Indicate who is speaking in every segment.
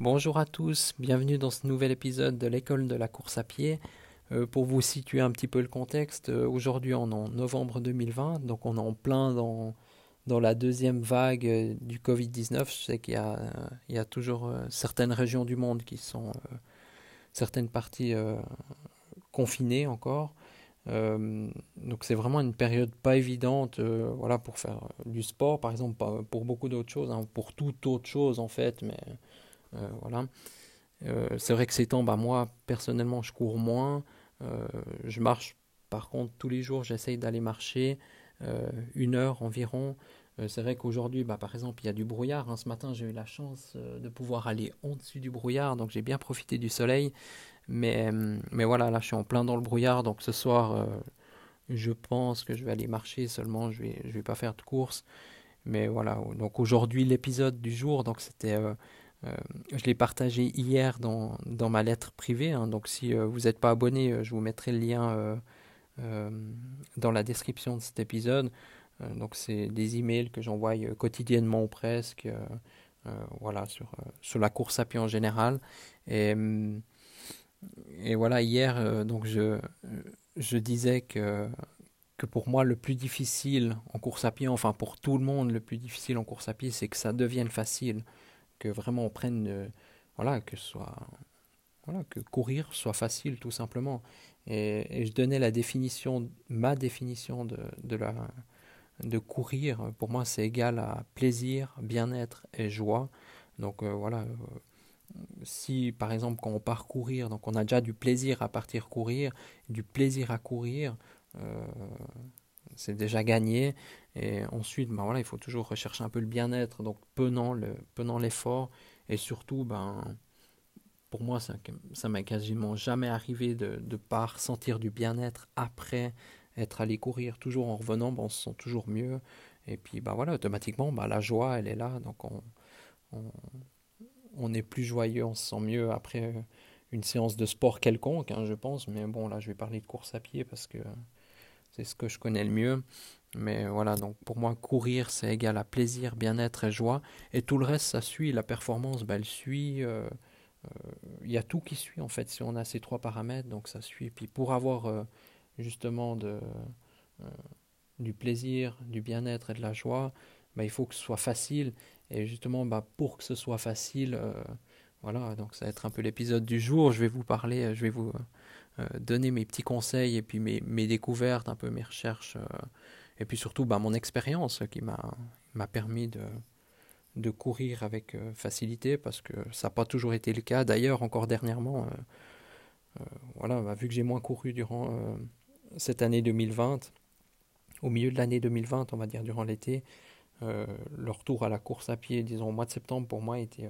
Speaker 1: Bonjour à tous, bienvenue dans ce nouvel épisode de l'école de la course à pied. Euh, pour vous situer un petit peu le contexte, euh, aujourd'hui on est en novembre 2020, donc on est en plein dans, dans la deuxième vague euh, du Covid-19. Je sais qu'il y y a toujours certaines régions du monde qui sont, certaines parties confinées encore. donc c'est vraiment une période pas évidente voilà, pour faire du sport, par exemple, pour beaucoup d'autres choses, hein, pour toute autre chose en fait, mais voilà. Euh, c'est vrai que ces temps, bah, moi, personnellement, je cours moins. Euh, je marche, par contre, tous les jours, j'essaye d'aller marcher une heure environ. c'est vrai qu'aujourd'hui, bah, par exemple, il y a du brouillard. Hein. Ce matin, j'ai eu la chance de pouvoir aller au-dessus du brouillard, donc j'ai bien profité du soleil. Mais, mais voilà, là, je suis en plein dans le brouillard, donc ce soir, je pense que je vais aller marcher seulement, je vais, je vais pas faire de course. Mais voilà, donc aujourd'hui, l'épisode du jour, donc c'était euh, je l'ai partagé hier dans, dans, ma lettre privée. Hein. donc si euh, vous n'êtes pas abonné, euh, je vous mettrai le lien dans la description de cet épisode. donc c'est des emails que j'envoie quotidiennement ou presque. voilà, sur, sur la course à pied en général. Et, et voilà, hier, donc je, je disais que, que pour moi, le plus difficile en course à pied, enfin pour tout le monde, le plus difficile en course à pied, c'est que ça devienne facile que vraiment on prenne, euh, voilà, que soit, voilà, que courir soit facile tout simplement. Et, je donnais la définition, ma définition de, la, de courir. Pour moi, c'est égal à plaisir, bien-être et joie. Donc euh, voilà. Euh, si par exemple quand on part courir, donc on a déjà du plaisir à partir courir, du plaisir à courir, c'est déjà gagné. Et ensuite, ben voilà, il faut toujours rechercher un peu le bien-être, donc penant le penant l'effort. Et surtout, ben, pour moi, ça, ça m'est quasiment jamais arrivé de ne pas ressentir du bien-être après être allé courir. Toujours en revenant, ben, on se sent toujours mieux. Et puis, ben voilà, automatiquement, ben, la joie, elle est là. Donc, on, on, on, est plus joyeux, on se sent mieux après une séance de sport quelconque, hein, je pense. Mais bon, là, je vais parler de course à pied parce que c'est ce que je connais le mieux. Mais voilà, donc pour moi, courir, c'est égal à plaisir, bien-être et joie. Et tout le reste, ça suit. La performance, bah, elle suit. Euh, euh, il y a tout qui suit, en fait, si on a ces trois paramètres. Donc ça suit. Puis pour avoir euh, justement de, du plaisir, du bien-être et de la joie, bah, il faut que ce soit facile. Et justement, bah, pour que ce soit facile, voilà, donc ça va être un peu l'épisode du jour. Je vais vous parler, je vais vous donner mes petits conseils et puis mes, mes découvertes, un peu mes recherches, euh, et puis surtout bah, mon expérience qui m'a permis de, de courir avec euh, facilité parce que ça n'a pas toujours été le cas. D'ailleurs, encore dernièrement, voilà, bah, vu que j'ai moins couru durant cette année 2020, au milieu de l'année 2020, on va dire durant l'été, le retour à la course à pied, disons au mois de septembre, pour moi était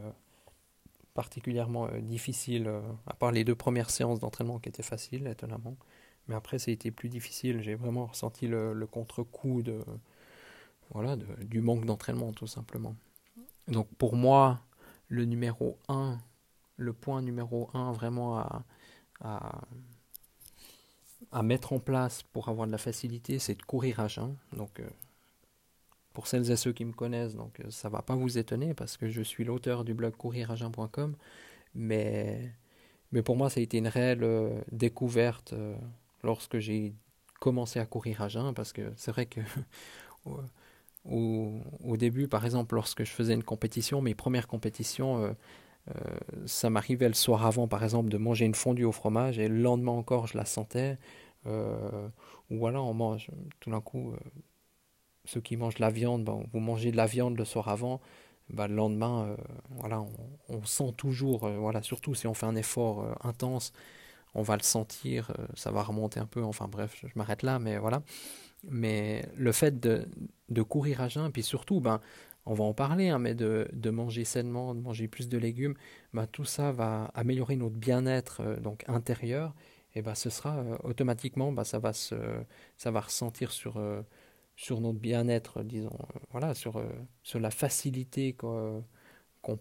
Speaker 1: particulièrement euh, difficile, euh, à part les deux premières séances d'entraînement qui étaient faciles, étonnamment. Mais après, ça a été plus difficile. J'ai vraiment ressenti le, contre-coup de, voilà, du manque d'entraînement, tout simplement. Donc pour moi, le numéro 1, le point numéro 1 vraiment à, à, mettre en place pour avoir de la facilité, c'est de courir à jeun. Donc euh, pour celles et ceux qui me connaissent, donc euh, ça va pas vous étonner parce que je suis l'auteur du blog couriragent.com, mais, mais pour moi ça a été une réelle euh, découverte euh, lorsque j'ai commencé à courir à jeun parce que c'est vrai que au, début, par exemple, lorsque je faisais une compétition, mes premières compétitions, ça m'arrivait le soir avant, par exemple, de manger une fondue au fromage et le lendemain encore je la sentais. ou voilà, on mange tout d'un coup ceux qui mangent de la viande, bon, vous mangez de la viande le soir avant, bah, le lendemain, euh, voilà, on, sent toujours, euh, voilà, surtout si on fait un effort euh, intense, on va le sentir, ça va remonter un peu, enfin bref, je, m'arrête là, mais voilà. Mais le fait de, de, courir à jeun, puis surtout, ben, on va en parler, hein, mais de, de, manger sainement, de manger plus de légumes, ben, tout ça va améliorer notre bien-être donc intérieur, et ben, ce sera automatiquement, ben, ça, va se, ça va ressentir sur sur notre bien-être, disons, euh, voilà, sur, euh, sur la facilité qu'on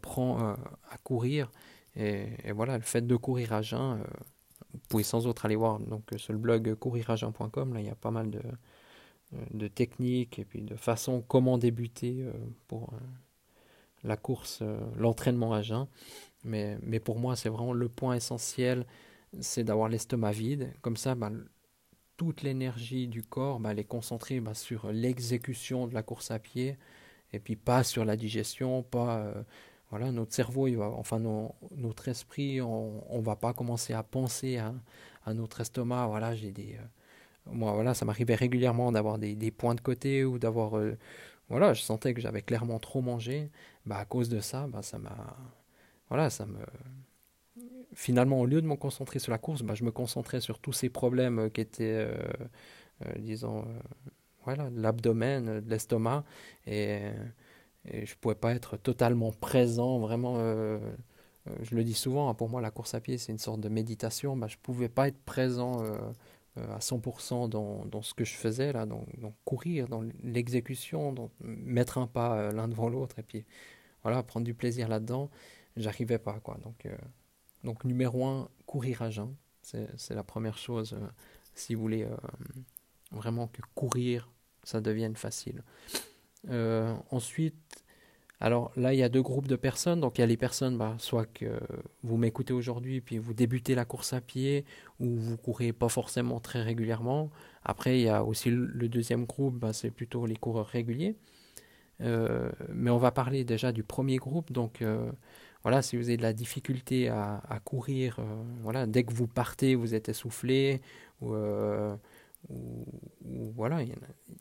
Speaker 1: prend euh, à courir. Et, voilà, le fait de courir à jeun, vous pouvez sans autre aller voir donc, sur le blog couriragent.com, là il y a pas mal de, de techniques et puis de façons comment débuter pour la course, l'entraînement à jeun. Mais, mais pour moi, c'est vraiment le point essentiel, c'est d'avoir l'estomac vide. Comme ça, bah, toute l'énergie du corps, bah, elle est concentrée bah, sur l'exécution de la course à pied, et puis pas sur la digestion, pas... Euh, voilà, notre cerveau, va, enfin notre esprit, on ne va pas commencer à penser à, à notre estomac. Voilà, j'ai des... Euh, moi, voilà, ça m'arrivait régulièrement d'avoir des, des, points de côté ou d'avoir... Euh, voilà, je sentais que j'avais clairement trop mangé. Bah, à cause de ça, bah, ça m'a... Voilà, ça me finalement, au lieu de me concentrer sur la course, bah, je me concentrais sur tous ces problèmes euh, qui étaient, euh, euh, disons, voilà, l'abdomen, l'estomac, et, je ne pouvais pas être totalement présent, vraiment. je le dis souvent, hein, pour moi, la course à pied, c'est une sorte de méditation. Bah, je ne pouvais pas être présent à 100% dans, dans, ce que je faisais, là, donc, courir, dans l'exécution, mettre un pas l'un devant l'autre, et puis voilà, prendre du plaisir là-dedans, j'arrivais pas, quoi. Donc, donc numéro un, courir à jeun. C'est la première chose euh, si vous voulez euh, vraiment que courir, ça devienne facile. Euh, ensuite, alors là, il y a deux groupes de personnes. Donc il y a les personnes, bah, soit que vous m'écoutez aujourd'hui, puis vous débutez la course à pied, ou vous courez pas forcément très régulièrement. Après, il y a aussi le deuxième groupe, bah, c'est plutôt les coureurs réguliers. mais on va parler déjà du premier groupe. Donc voilà, si vous avez de la difficulté à, courir, euh, voilà, dès que vous partez, vous êtes essoufflé, ou, euh, voilà,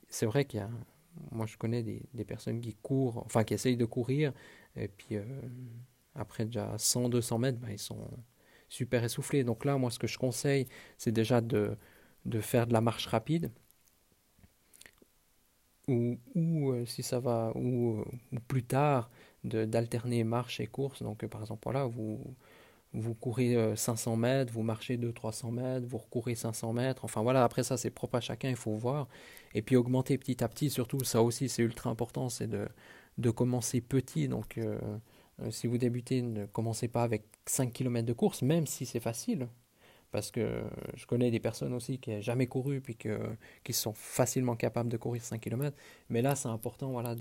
Speaker 1: c'est vrai qu'il y a, moi je connais des, personnes qui courent, enfin qui essayent de courir, et puis euh, après déjà 100-200 mètres, ben, ils sont super essoufflés. Donc là, moi ce que je conseille, c'est déjà de, de faire de la marche rapide, ou, si ça va, ou plus tard, d'alterner marche et course. Donc, euh, par exemple, voilà, vous, vous courez 500 euh, mètres, vous marchez 200-300 mètres, vous recourez 500 mètres. Enfin, voilà, après ça, c'est propre à chacun, il faut voir. Et puis, augmenter petit à petit, surtout, ça aussi, c'est ultra important, c'est de, de commencer petit. Donc, euh, si vous débutez, ne commencez pas avec 5 km de course, même si c'est facile. Parce que je connais des personnes aussi qui n'ont jamais couru, puis que, qui sont facilement capables de courir 5 km. Mais là, c'est important voilà,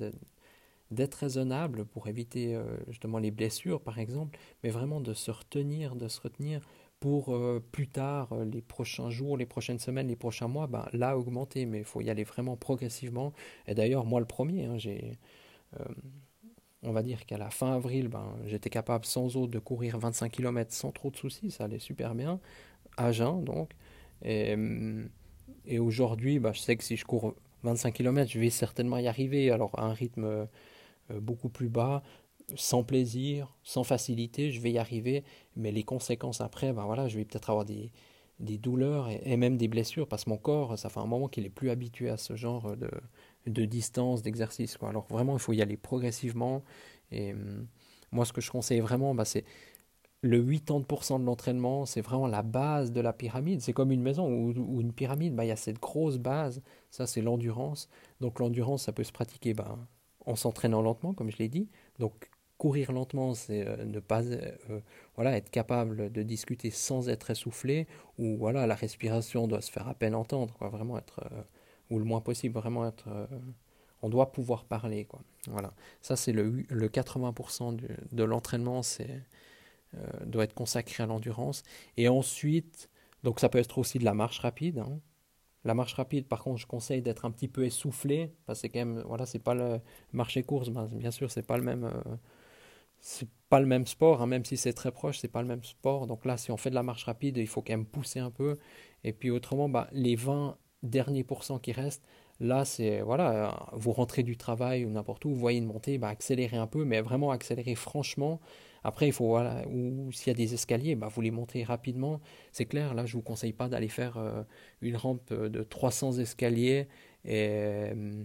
Speaker 1: d'être raisonnable pour éviter euh, justement les blessures par exemple, mais vraiment de se retenir, de se retenir pour euh, plus tard, euh, les prochains jours, les prochaines semaines, les prochains mois, ben, là augmenter, mais il faut y aller vraiment progressivement. Et d'ailleurs, moi le premier, hein, j'ai, on va dire qu'à la fin avril, ben, j'étais capable sans autre de courir 25 km sans trop de soucis, ça allait super bien, à jeun donc. Et, et aujourd'hui, ben, je sais que si je cours 25 km, je vais certainement y arriver, alors à un rythme beaucoup plus bas, sans plaisir, sans facilité, je vais y arriver, mais les conséquences après, ben voilà, je vais peut-être avoir des, des douleurs et, même des blessures parce que mon corps, ça fait un moment qu'il est plus habitué à ce genre de, de distance, d'exercice. Alors vraiment, il faut y aller progressivement. Et hum, moi, ce que je conseille vraiment, bah, c'est le 80% de l'entraînement, c'est vraiment la base de la pyramide. C'est comme une maison ou, une pyramide, bah, il y a cette grosse base, ça c'est l'endurance. Donc l'endurance, ça peut se pratiquer bah, en s'entraînant lentement, comme je l'ai dit. Donc courir lentement, c'est euh, ne pas euh, voilà, être capable de discuter sans être essoufflé, ou voilà, la respiration doit se faire à peine entendre, quoi, vraiment être, euh, ou le moins possible, vraiment être... on doit pouvoir parler. Quoi. Voilà. Ça, c'est le, le 80% de l'entraînement, c'est doit être consacré à l'endurance. Et ensuite, donc ça peut être aussi de la marche rapide. Hein. La marche rapide, par contre, je conseille d'être un petit peu essoufflé, c'est quand même, voilà, c'est pas le marché course, ben, bien sûr, c'est pas le même, euh, c'est pas le même sport, hein, même si c'est très proche, c'est pas le même sport. Donc là, si on fait de la marche rapide, il faut quand même pousser un peu. Et puis autrement, bah, les 20 derniers pourcents qui restent, là, c'est, voilà, vous rentrez du travail ou n'importe où, vous voyez une montée, bah, accélérez un peu, mais vraiment accélérer franchement après, il faut, ou s'il y a des escaliers, bah, vous les montez rapidement. C'est clair, là, je ne vous conseille pas d'aller faire euh, une rampe de 300 escaliers et, euh,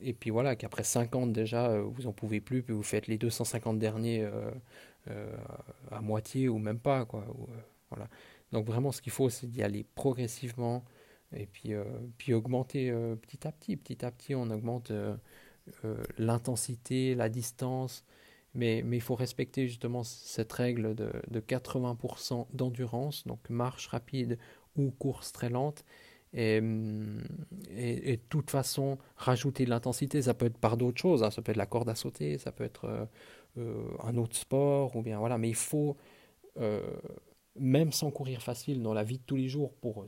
Speaker 1: et puis voilà, qu'après 50 déjà, euh, vous n'en pouvez plus, puis vous faites les 250 derniers à moitié ou même pas. Quoi. Donc vraiment, ce qu'il faut, c'est d'y aller progressivement et puis, puis augmenter petit à petit. Petit à petit, on augmente l'intensité, la distance, mais, il faut respecter justement cette règle de, de 80% d'endurance, donc marche rapide ou course très lente. Et, et, de toute façon, rajouter de l'intensité, ça peut être par d'autres choses, hein. ça peut être la corde à sauter, ça peut être euh, un autre sport, ou bien voilà, mais il faut, même sans courir facile, dans la vie de tous les jours, pour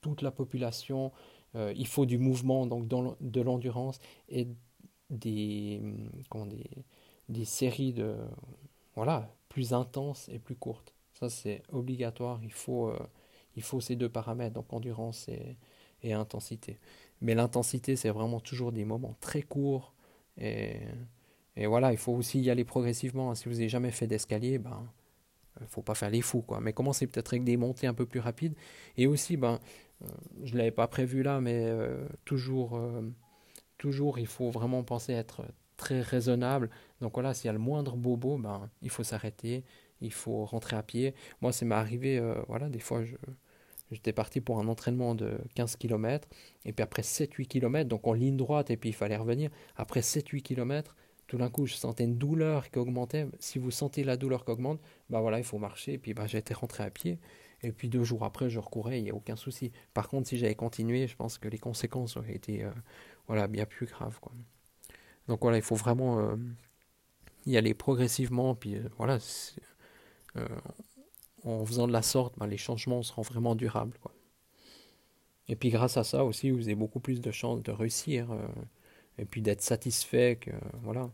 Speaker 1: toute la population, il faut du mouvement, donc de l'endurance et des, comment, des, des séries de, voilà, plus intenses et plus courtes. Ça, c'est obligatoire. Il faut, euh, il faut ces deux paramètres, donc endurance et, intensité. Mais l'intensité, c'est vraiment toujours des moments très courts. Et, et, voilà, il faut aussi y aller progressivement. Si vous n'avez jamais fait d'escalier, ben, ne faut pas faire les fous. Quoi. Mais commencez peut-être avec des montées un peu plus rapides. Et aussi, ben, euh, je l'avais pas prévu là, mais euh, toujours, toujours, il faut vraiment penser à être très raisonnable. Donc voilà, s'il y a le moindre bobo, ben, il faut s'arrêter, il faut rentrer à pied. Moi, ça m'est arrivé, euh, voilà, des fois, je, j'étais parti pour un entraînement de 15 km, et puis après 7-8 km, donc en ligne droite, et puis il fallait revenir, après 7-8 km, tout d'un coup, je sentais une douleur qui augmentait. Si vous sentez la douleur qui augmente, ben voilà, il faut marcher, et puis ben, été rentré à pied. Et puis deux jours après, je recourais, il n'y a aucun souci. Par contre, si j'avais continué, je pense que les conséquences auraient été euh, voilà, bien plus graves. Quoi. Donc voilà, il faut vraiment euh, y aller progressivement. Puis euh, voilà, euh, en faisant de la sorte, ben, les changements seront vraiment durables. Et puis grâce à ça aussi, vous avez beaucoup plus de chances de réussir et puis d'être satisfait que voilà.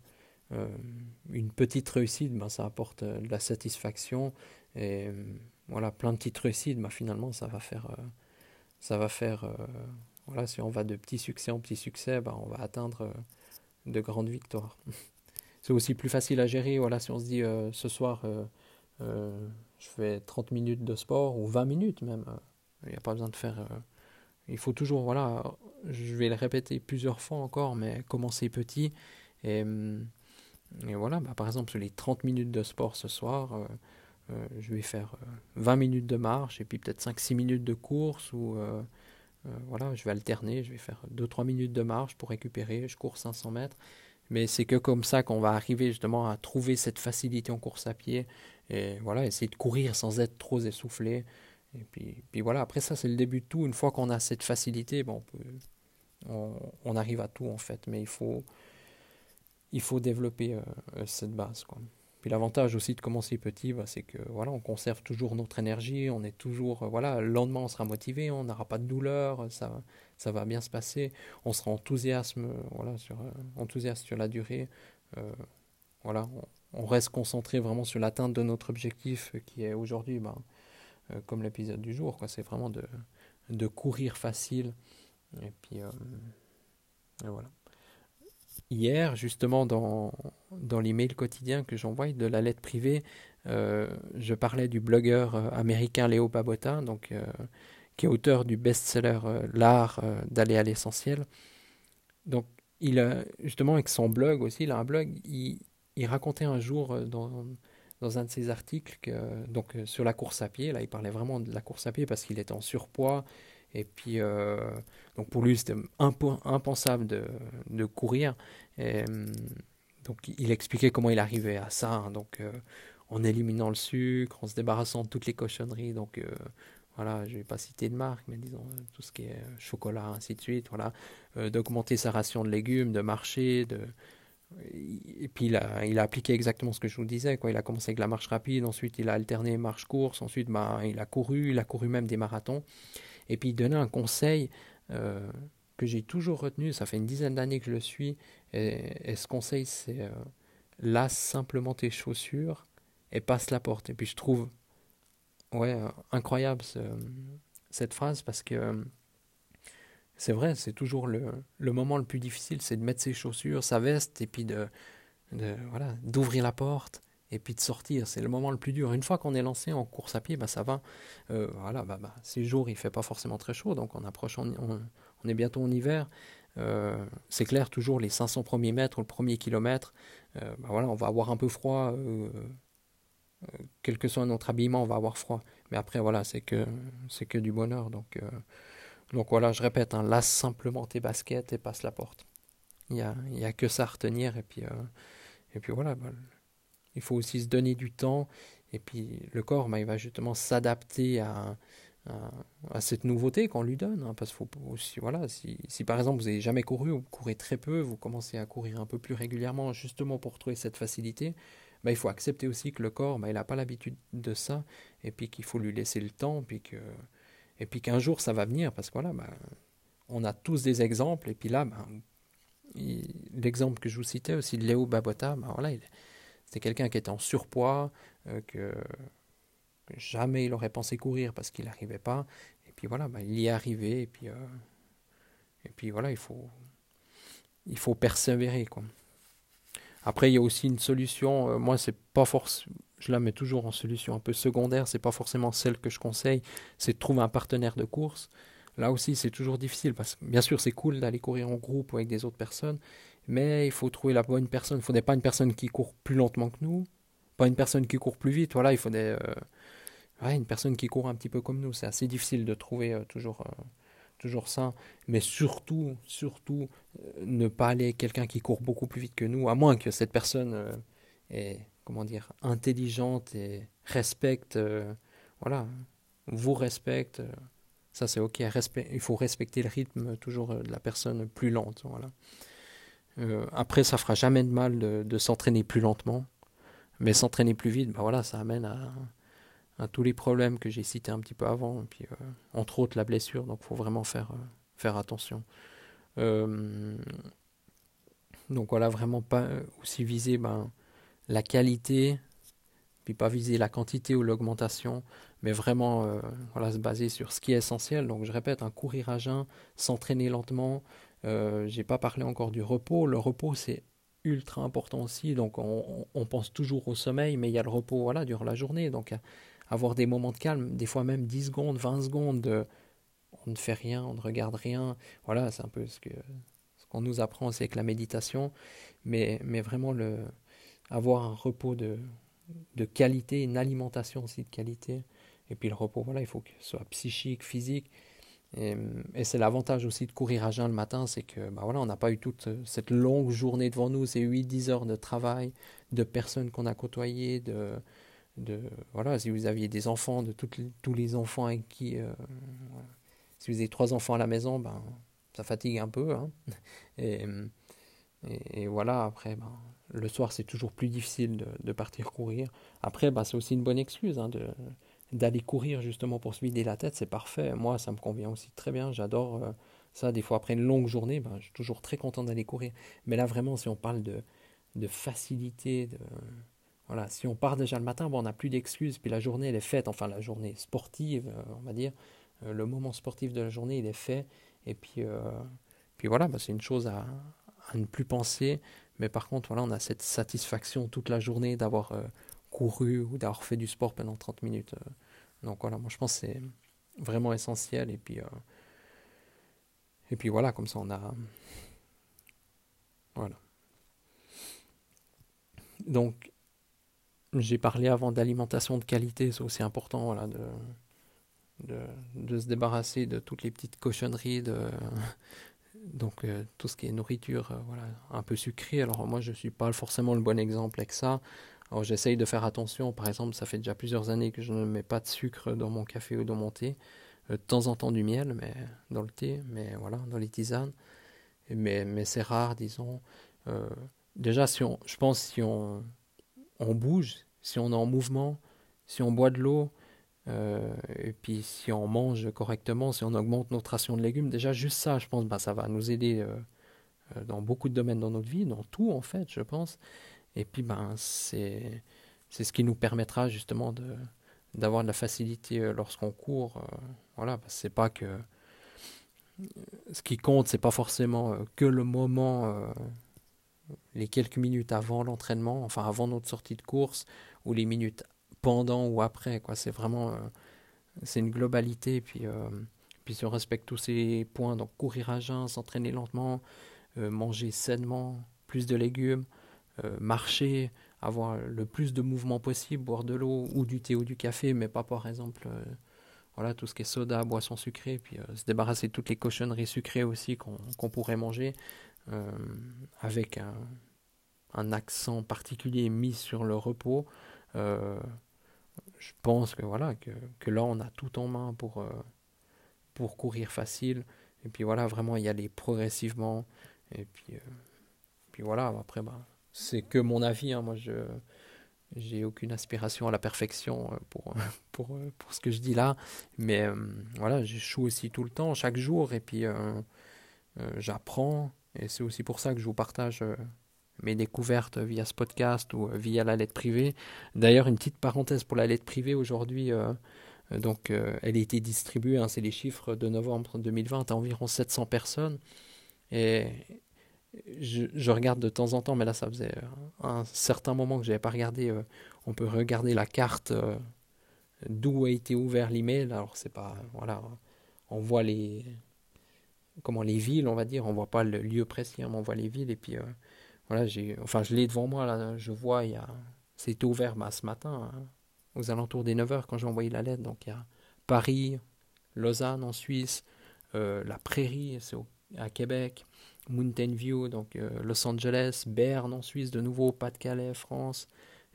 Speaker 1: une petite réussite, ben, ça apporte de la satisfaction et voilà, plein de petites réussites, ben, finalement, ça va faire, ça va faire, voilà, si on va de petit succès en petit succès, ben, on va atteindre de grandes victoires. C'est aussi plus facile à gérer, voilà, si on se dit euh, ce soir euh, euh, je fais 30 minutes de sport ou 20 minutes même, il n'y a pas besoin de faire... il faut toujours, voilà, je vais le répéter plusieurs fois encore, mais commencer petit. Et, et voilà, bah, par exemple, sur les 30 minutes de sport ce soir, je vais faire 20 minutes de marche et puis peut-être 5-6 minutes de course ou euh, voilà, je vais alterner, je vais faire 2-3 minutes de marche pour récupérer, je cours 500 mètres. Mais c'est que comme ça qu'on va arriver justement à trouver cette facilité en course à pied et voilà, essayer de courir sans être trop essoufflé. Et puis, puis voilà, après ça, c'est le début de tout. Une fois qu'on a cette facilité, bon, on, arrive à tout en fait, mais il faut, il faut développer euh, cette base. Puis l'avantage aussi de commencer petit, bah, c'est que voilà, on conserve toujours notre énergie, on est toujours, euh, voilà, le lendemain on sera motivé, on n'aura pas de douleur, ça, ça va bien se passer, on sera enthousiasme, euh, voilà, sur, euh, enthousiaste sur la durée, voilà, on, reste concentré vraiment sur l'atteinte de notre objectif qui est aujourd'hui, bah, comme l'épisode du jour, quoi, c'est vraiment de, de courir facile, et puis et voilà hier, justement, dans, dans l'email quotidien que j'envoie de la lettre privée, euh, je parlais du blogueur euh, américain Léo Babota, donc, euh, qui est auteur du best-seller L'art d'aller à l'essentiel. Donc, il a, justement, avec son blog aussi, il a un blog, il, il racontait un jour dans, dans un de ses articles, donc sur la course à pied, là, il parlait vraiment de la course à pied parce qu'il était en surpoids, et puis, donc pour lui, c'était impensable de, de courir. Et, donc, il expliquait comment il arrivait à ça. Hein. donc, euh, en éliminant le sucre, en se débarrassant de toutes les cochonneries. Donc, euh, voilà, je vais pas citer de marque, mais disons tout ce qui est chocolat, ainsi de suite. Voilà, d'augmenter sa ration de légumes, de marcher, de et puis il a, appliqué exactement ce que je vous disais. Il a commencé avec la marche rapide, ensuite il a alterné marche-course, ensuite bah, il a couru, il a couru même des marathons. Et puis il donnait un conseil euh, que j'ai toujours retenu, ça fait une dizaine d'années que je le suis, et, ce conseil c'est euh, lasse simplement tes chaussures et passe la porte. Et puis je trouve ouais, incroyable cette phrase parce que c'est vrai, c'est toujours le, le, moment le plus difficile, c'est de mettre ses chaussures, sa veste, et puis de, de voilà, d'ouvrir la porte et puis de sortir. C'est le moment le plus dur. Une fois qu'on est lancé en course à pied, bah, ça va. Euh, voilà, bah, bah, ces jours, il fait pas forcément très chaud, donc on approche, on, on, est bientôt en hiver. Euh, c'est clair, toujours les 500 premiers mètres ou le premier kilomètre, euh, bah, voilà, on va avoir un peu froid. quel que soit notre habillement, on va avoir froid. Mais après, voilà, c'est que, c'est que du bonheur. Donc, donc voilà, je répète, hein, lasse simplement tes baskets et passe la porte. Il n'y a, y a que ça à retenir. Et puis, et puis voilà, il faut aussi se donner du temps. Et puis le corps, bah, il va justement s'adapter à, à, cette nouveauté qu'on lui donne. Hein, parce qu'il faut voilà, si, si, par exemple vous n'avez jamais couru ou vous courez très peu, vous commencez à courir un peu plus régulièrement justement pour trouver cette facilité, bah, il faut accepter aussi que le corps, bah, il n'a pas l'habitude de ça, et puis qu'il faut lui laisser le temps, puis que, et puis qu'un jour ça va venir, parce que voilà, bah, on a tous des exemples, et puis là, bah, l'exemple que je vous citais aussi de Léo Babota, bah, voilà, c'était quelqu'un qui était en surpoids, euh, que, jamais il aurait pensé courir parce qu'il n'arrivait pas, et puis voilà, bah, il y est arrivé, et puis, euh, et puis voilà, il faut, il faut persévérer, quoi. Après, il y a aussi une solution. Euh, moi, c'est pas forcément. Je la mets toujours en solution un peu secondaire. C'est pas forcément celle que je conseille. C'est de trouver un partenaire de course. Là aussi, c'est toujours difficile parce bien sûr, c'est cool d'aller courir en groupe ou avec des autres personnes, mais il faut trouver la bonne personne. Il ne faudrait pas une personne qui court plus lentement que nous, une personne qui court plus vite. Voilà, il faudrait euh, une personne qui court un petit peu comme nous. C'est assez difficile de trouver euh, toujours toujours ça, mais surtout, surtout, euh, ne pas aller quelqu'un qui court beaucoup plus vite que nous, à moins que cette personne euh, est, comment dire, intelligente et respecte, euh, voilà, vous respecte, ça c'est ok, il faut respecter le rythme toujours de la personne plus lente, voilà. après, ça fera jamais de mal de s'entraîner plus lentement, mais s'entraîner plus vite, ben voilà, ça amène à tous les problèmes que j'ai cités un petit peu avant, puis euh, entre autres la blessure, donc il faut vraiment faire, euh, faire attention. Euh, donc voilà, vraiment pas aussi viser ben, la qualité, puis pas viser la quantité ou l'augmentation, mais vraiment voilà, se baser sur ce qui est essentiel. Donc je répète, un courir à jeun, s'entraîner lentement. j'ai pas parlé encore du repos. Le repos c'est ultra important aussi. Donc on, pense toujours au sommeil, mais il y a le repos voilà durant la journée. Donc avoir des moments de calme, des fois même 10 secondes, 20 secondes, on ne fait rien, on ne regarde rien. Voilà, c'est un peu ce que ce qu'on nous apprend aussi avec la méditation, mais, mais vraiment le, avoir un repos de, de qualité, une alimentation aussi de qualité. Et puis le repos, voilà, il faut que ce soit psychique, physique. Et, et c'est l'avantage aussi de courir à jeun le matin, c'est que bah voilà, on n'a pas eu toute cette longue journée devant nous, ces 8-10 heures de travail, de personnes qu'on a côtoyées, de, de voilà si vous aviez des enfants de toutes, tous les enfants avec qui euh, si vous avez trois enfants à la maison ben ça fatigue un peu hein. et, et, voilà après ben, le soir c'est toujours plus difficile de, partir courir après ben, c'est aussi une bonne excuse hein, d'aller courir justement pour se vider la tête c'est parfait. Moi ça me convient aussi très bien j'adore euh, ça. Des fois après une longue journée ben, je suis toujours très content d'aller courir. Mais là vraiment si on parle de de facilité de voilà, si on part déjà le matin, bon, on n'a plus d'excuses, puis la journée, elle est faite, enfin la journée sportive, euh, on va dire, euh, le moment sportif de la journée, il est fait, et puis, puis voilà, bah, c'est une chose à, à, ne plus penser, mais par contre, voilà, on a cette satisfaction toute la journée d'avoir couru ou d'avoir fait du sport pendant 30 minutes. donc voilà, moi je pense que c'est vraiment essentiel, et puis, et puis voilà, comme ça on a... Voilà. Donc, j'ai parlé avant d'alimentation de qualité, c'est aussi important voilà, de, de, se débarrasser de toutes les petites cochonneries, de, donc euh, tout ce qui est nourriture euh, voilà, un peu sucrée. Alors moi je ne suis pas forcément le bon exemple avec ça. Alors j'essaye de faire attention, par exemple ça fait déjà plusieurs années que je ne mets pas de sucre dans mon café ou dans mon thé. Euh, de temps en temps du miel mais dans le thé, mais voilà, dans les tisanes. Mais, mais c'est rare, disons. déjà, si on, je pense si on on bouge, si on est en mouvement, si on boit de l'eau, euh, et puis si on mange correctement, si on augmente notre ration de légumes, déjà juste ça, je pense, bah, ça va nous aider euh, euh, dans beaucoup de domaines dans notre vie, dans tout en fait, je pense. Et puis ben c'est ce qui nous permettra justement de d'avoir de la facilité lorsqu'on court. voilà, c'est pas que ce qui compte, c'est pas forcément que le moment les quelques minutes avant l'entraînement, enfin avant notre sortie de course, ou les minutes pendant ou après. Quoi. C'est vraiment euh, c'est une globalité. Puis, euh, puis si on respecte tous ces points, donc courir à jeun, s'entraîner lentement, euh, manger sainement, plus de légumes, marcher, avoir le plus de mouvements possible, boire de l'eau ou du thé ou du café, mais pas par exemple voilà tout ce qui est soda, boisson sucrée, puis se débarrasser de toutes les cochonneries sucrées aussi qu'on pourrait manger. Euh, avec un, accent particulier mis sur le repos, euh, je pense que voilà que, que, là on a tout en main pour, euh, pour courir facile et puis voilà vraiment y aller progressivement et puis puis voilà après bah, c'est que mon avis hein, moi je j'ai aucune aspiration à la perfection pour, pour, pour ce que je dis là. Mais voilà, j'échoue aussi tout le temps, chaque jour. Et puis, j'apprends. Et c'est aussi pour ça que je vous partage mes découvertes via ce podcast ou via la lettre privée. D'ailleurs, une petite parenthèse pour la lettre privée aujourd'hui. donc, elle a été distribuée, hein, c'est les chiffres de novembre 2020, à environ 700 personnes. Et, je, regarde de temps en temps, mais là ça faisait un certain moment que je n'avais pas regardé. Euh, on peut regarder la carte euh, d'où a été ouvert l'email. Alors c'est pas voilà, on voit les comment les villes, on va dire. On voit pas le lieu précis, hein, mais on voit les villes. Et puis euh, voilà, j'ai enfin je l'ai devant moi là. Je vois il y a c'était ouvert bah, ce matin hein, aux alentours des 9h quand j'ai envoyé la lettre. Donc il y a Paris, Lausanne en Suisse, la Prairie, c'est à Québec. Mountain View, donc euh, Los Angeles, Berne en Suisse, de nouveau Pas-de-Calais, France,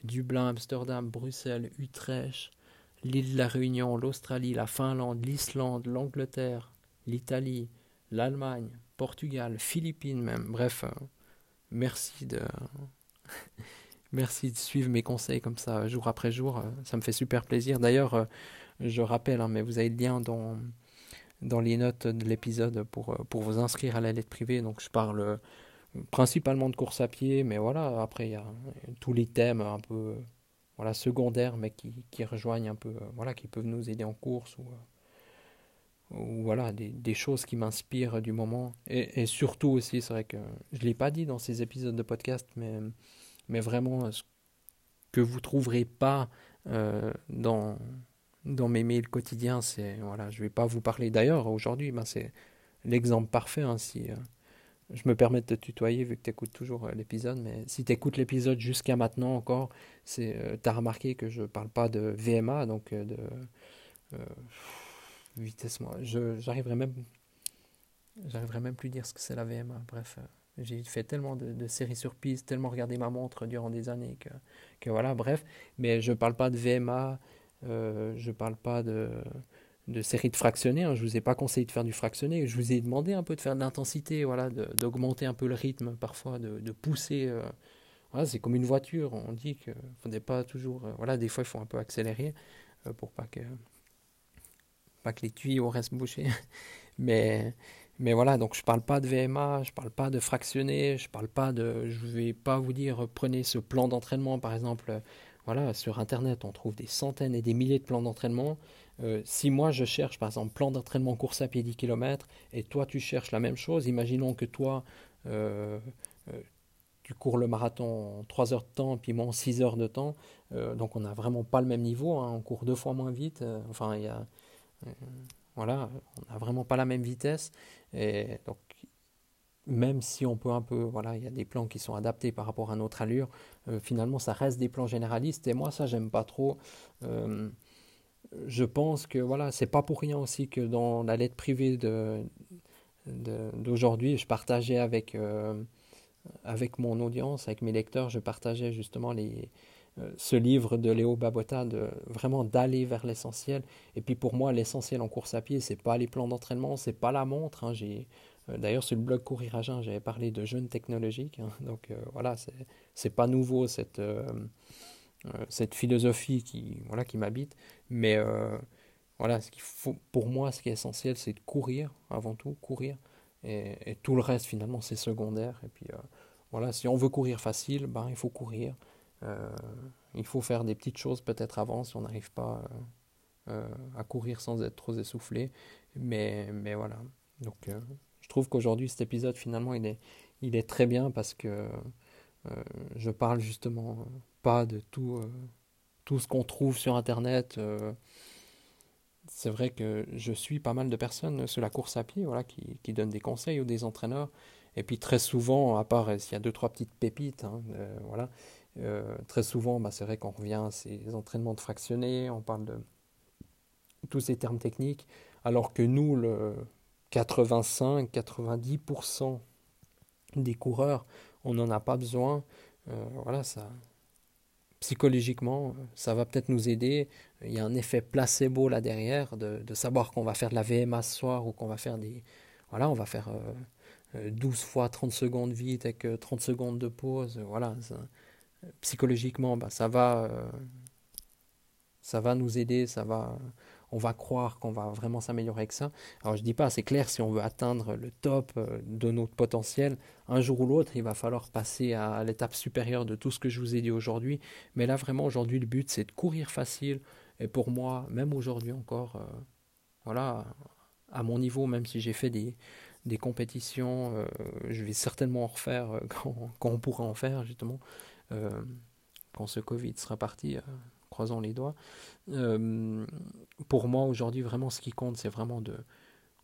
Speaker 1: Dublin, Amsterdam, Bruxelles, Utrecht, l'île de la Réunion, l'Australie, la Finlande, l'Islande, l'Angleterre, l'Italie, l'Allemagne, Portugal, Philippines même. Bref, euh, merci de merci de suivre mes conseils comme ça jour après jour. Euh, ça me fait super plaisir. D'ailleurs, je rappelle, hein, mais vous avez le lien dans dans les notes de l'épisode pour, euh, pour vous inscrire à la lettre privée. Donc je parle euh, principalement de course à pied, mais voilà, après il y a tous les thèmes un peu voilà, secondaires, mais qui, qui rejoignent un peu, euh, voilà, qui peuvent nous aider en course ou, ou voilà, des, des choses qui m'inspirent du moment. Et, et surtout aussi, c'est vrai que je ne l'ai pas dit dans ces épisodes de podcast, mais, mais vraiment ce que vous ne trouverez pas dans dans mes mails quotidiens, c'est voilà, je vais pas vous parler d'ailleurs aujourd'hui, ben c'est l'exemple parfait. Hein, si euh, je me permets de te tutoyer vu que tu écoutes toujours euh, l'épisode, mais si tu écoutes l'épisode jusqu'à maintenant encore, c'est euh, tu as remarqué que je parle pas de VMA, donc de vitesse moi, j'arriverai même j'arriverai même plus dire ce que c'est la VMA. Bref, j'ai fait tellement de, de, séries sur piste, tellement regardé ma montre durant des années que, que voilà, bref, mais je parle pas de VMA euh, je ne parle pas de, de série de fractionnés. Hein. Je ne vous ai pas conseillé de faire du fractionné. Je vous ai demandé un peu de faire de l'intensité, voilà, d'augmenter un peu le rythme parfois, de, de pousser. Euh, voilà, c'est comme une voiture. On dit qu'il ne faut pas toujours. Euh, voilà, des fois, il faut un peu accélérer pour pas que, pas que les tuyaux restent bouchés. mais, mais voilà, donc je ne parle pas de VMA, je ne parle pas de fractionné, je parle pas de. Je vais pas vous dire prenez ce plan d'entraînement, par exemple voilà, sur Internet, on trouve des centaines et des milliers de plans d'entraînement. Euh, si moi je cherche par exemple plan d'entraînement course à pied 10 km et toi tu cherches la même chose, imaginons que toi euh, euh, tu cours le marathon en 3 heures de temps puis moi en 6 heures de temps, donc on n'a vraiment pas le même niveau, hein. on court deux fois moins vite, enfin y a, voilà, on n'a vraiment pas la même vitesse et donc même si on peut un peu, voilà, il y a des plans qui sont adaptés par rapport à notre allure, euh, finalement ça reste des plans généralistes et moi ça j'aime pas trop. Euh, je pense que voilà, c'est pas pour rien aussi que dans la lettre privée de, d'aujourd'hui, je partageais avec, euh, avec mon audience, avec mes lecteurs, je partageais justement les, ce livre de Léo Babota, de vraiment d'aller vers l'essentiel. Et puis pour moi, l'essentiel en course à pied, c'est pas les plans d'entraînement, c'est pas la montre. Hein. j'ai d'ailleurs, sur le blog Courir à Jeun, j'avais parlé de jeunes technologiques. Hein. donc euh, voilà, c'est pas nouveau cette, euh, cette philosophie qui, voilà, qui m'habite. Mais voilà, ce faut, pour moi, ce qui est essentiel, c'est de courir, avant tout, courir. Et, tout le reste, finalement, c'est secondaire. Et puis voilà, si on veut courir facile, ben, il faut courir. il faut faire des petites choses peut-être avant si on n'arrive pas à courir sans être trop essoufflé. Mais, mais voilà. Donc je trouve qu'aujourd'hui, cet épisode, finalement, il est, il est très bien parce que euh, je parle justement pas de tout, euh, tout ce qu'on trouve sur Internet. Euh. c'est vrai que je suis pas mal de personnes sur la course à pied voilà, qui, qui donnent des conseils ou des entraîneurs. Et puis très souvent, à part s'il y a deux, trois petites pépites, hein, voilà, très souvent, bah, c'est vrai qu'on revient à ces entraînements de fractionnés, on parle de tous ces termes techniques, alors que nous, le, 85-90% des coureurs, on n'en a pas besoin. Euh, voilà, ça, psychologiquement, ça va peut-être nous aider. Il y a un effet placebo là derrière, de, de savoir qu'on va faire de la VMA ce soir ou qu'on va faire des. Voilà, on va faire 12 euh, euh, fois 30 secondes vite avec 30 secondes de pause. Voilà, psychologiquement, bah, ça va, ça va nous aider, ça va, on va croire qu'on va vraiment s'améliorer avec ça. Alors je dis pas, c'est clair, si on veut atteindre le top de notre potentiel, un jour ou l'autre, il va falloir passer à l'étape supérieure de tout ce que je vous ai dit aujourd'hui. Mais là, vraiment, aujourd'hui, le but, c'est de courir facile. Et pour moi, même aujourd'hui encore, voilà, à mon niveau, même si j'ai fait des, compétitions, euh, je vais certainement en refaire euh, quand, on pourra en faire, justement, euh, quand ce Covid sera parti, croisons les doigts. pour moi, aujourd'hui, vraiment, ce qui compte, c'est vraiment de,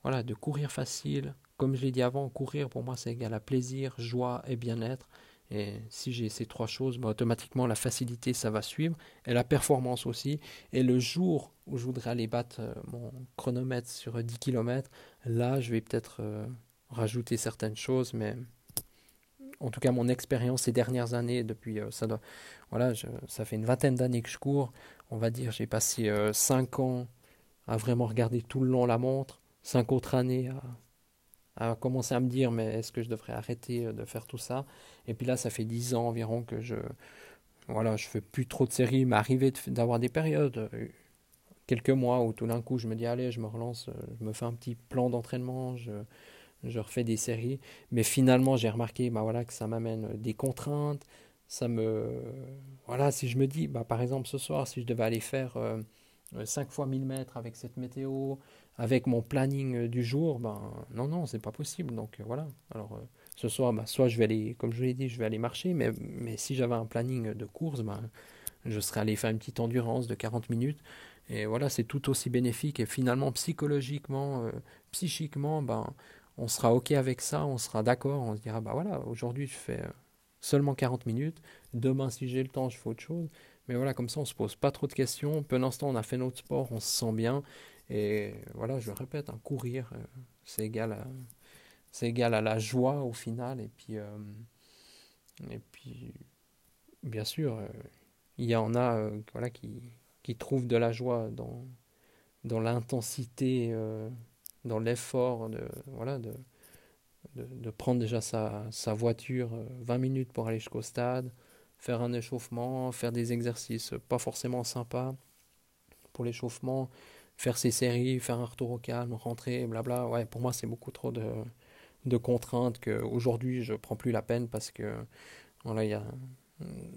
Speaker 1: voilà, de courir facile. Comme je l'ai dit avant, courir, pour moi, c'est égal à plaisir, joie et bien-être. Et si j'ai ces trois choses, bah, automatiquement la facilité, ça va suivre, et la performance aussi. Et le jour où je voudrais aller battre euh, mon chronomètre sur 10 km, là, je vais peut-être euh, rajouter certaines choses, mais en tout cas, mon expérience ces dernières années, depuis euh, ça voilà, ça fait une vingtaine d'années que je cours. On va dire, j'ai passé 5 ans à vraiment regarder tout le long la montre, 5 autres années à commencer à me dire mais est-ce que je devrais arrêter euh, de faire tout ça? Et puis là ça fait dix ans environ que je voilà je fais plus trop de séries arrivé d'avoir des périodes euh, quelques mois où tout d'un coup je me dis allez je me relance euh, je me fais un petit plan d'entraînement je refais des séries mais finalement j'ai remarqué bah voilà que ça m'amène des contraintes ça me voilà si je me dis bah par exemple ce soir si je devais aller faire 5 fois 1000 mètres avec cette météo avec mon planning euh, du jour, ben non, non, c'est pas possible. Donc euh, voilà. Alors euh, ce soir, ben, soit je vais aller, comme je vous l'ai dit, je vais aller marcher, mais, mais si j'avais un planning de course, ben, je serais allé faire une petite endurance de 40 minutes. Et voilà, c'est tout aussi bénéfique. Et finalement, psychologiquement, psychiquement, ben, on sera OK avec ça, on sera d'accord, on se dira, bah voilà, aujourd'hui je fais seulement 40 minutes, demain si j'ai le temps, je fais autre chose. Mais voilà, comme ça, on se pose pas trop de questions. Peu d'instant, on a fait notre sport, on se sent bien. Et voilà, je le répète, un courir, euh, c'est égal, à, la joie au final. Et puis, euh, bien sûr, euh, il y en a qui, trouvent de la joie dans l'intensité, dans l'effort de, voilà, de, de, prendre déjà sa, sa voiture 20 minutes pour aller jusqu'au stade, faire un échauffement, faire des exercices pas forcément sympas pour l'échauffement, faire ses séries, faire un retour au calme, rentrer, blabla. Ouais, pour moi, c'est beaucoup trop de, de contraintes qu'aujourd'hui, je prends plus la peine parce que voilà, il y a,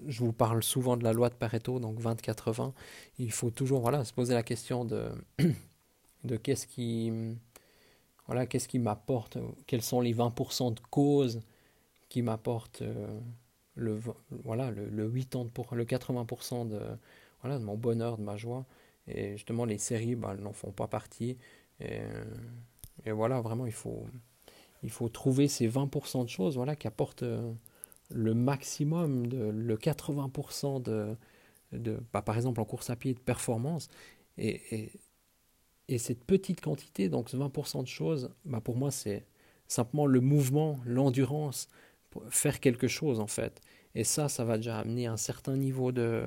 Speaker 1: je vous parle souvent de la loi de Pareto, donc 20-80. Il faut toujours voilà, se poser la question de, de qu'est-ce qui, voilà, qu'est-ce qui m'apporte, quels sont les 20% de causes qui m'apportent euh, le, voilà, le, le, 80 pour, le 80% de, voilà, de mon bonheur, de ma joie. Et justement, les séries, bah, elles n'en font pas partie. Et, et, voilà, vraiment, il faut, il faut trouver ces 20% de choses voilà, qui apportent euh, le maximum, de, le 80% de, de bah, par exemple, en course à pied, de performance. Et, et cette petite quantité, donc ce 20% de choses, bah, pour moi, c'est simplement le mouvement, l'endurance, faire quelque chose en fait. Et ça, ça va déjà amener un certain niveau de,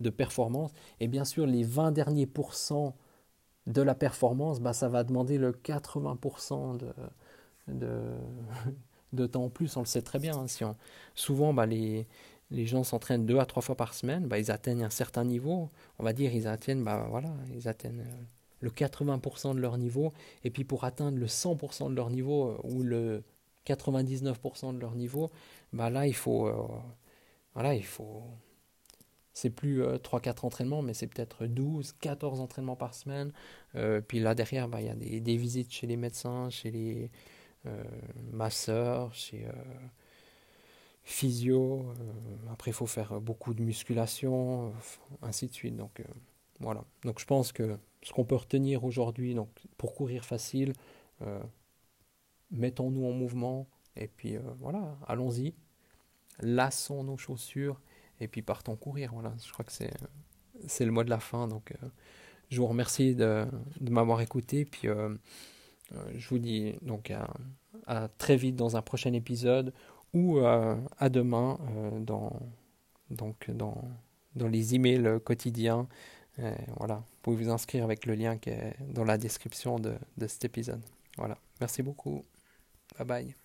Speaker 1: de performance. Et bien sûr, les 20 derniers pourcents de la performance, bah, ça va demander le 80% de, de, de, temps en plus. On le sait très bien. Hein. Si on, souvent, bah, les, les gens s'entraînent deux à trois fois par semaine, bah, ils atteignent un certain niveau. On va dire, ils atteignent, bah, voilà, ils atteignent euh, le 80% de leur niveau. Et puis pour atteindre le 100% de leur niveau euh, ou le 99% de leur niveau, bah, là, il faut, euh, voilà, il faut c'est plus 3-4 euh, entraînements, mais c'est peut-être 12, 14 entraînements par semaine. Euh, puis là derrière, bah, il y a des, des, visites chez les médecins, chez les masseurs, chez physio. après, il faut faire beaucoup de musculation, ainsi de suite. Donc voilà. Donc je pense que ce qu'on peut retenir aujourd'hui, donc pour courir facile, mettons-nous en mouvement et puis voilà, allons-y. Lassons nos chaussures et puis partons courir. Voilà, je crois que c'est, c'est le mot de la fin. Donc, euh, je vous remercie de, de m'avoir écouté. Puis, euh, euh, je vous dis donc à, très vite dans un prochain épisode ou à demain dans, donc dans, dans les emails quotidiens. voilà, pouvez vous inscrire avec le lien qui est dans la description de, de cet épisode. Voilà, merci beaucoup. Bye bye.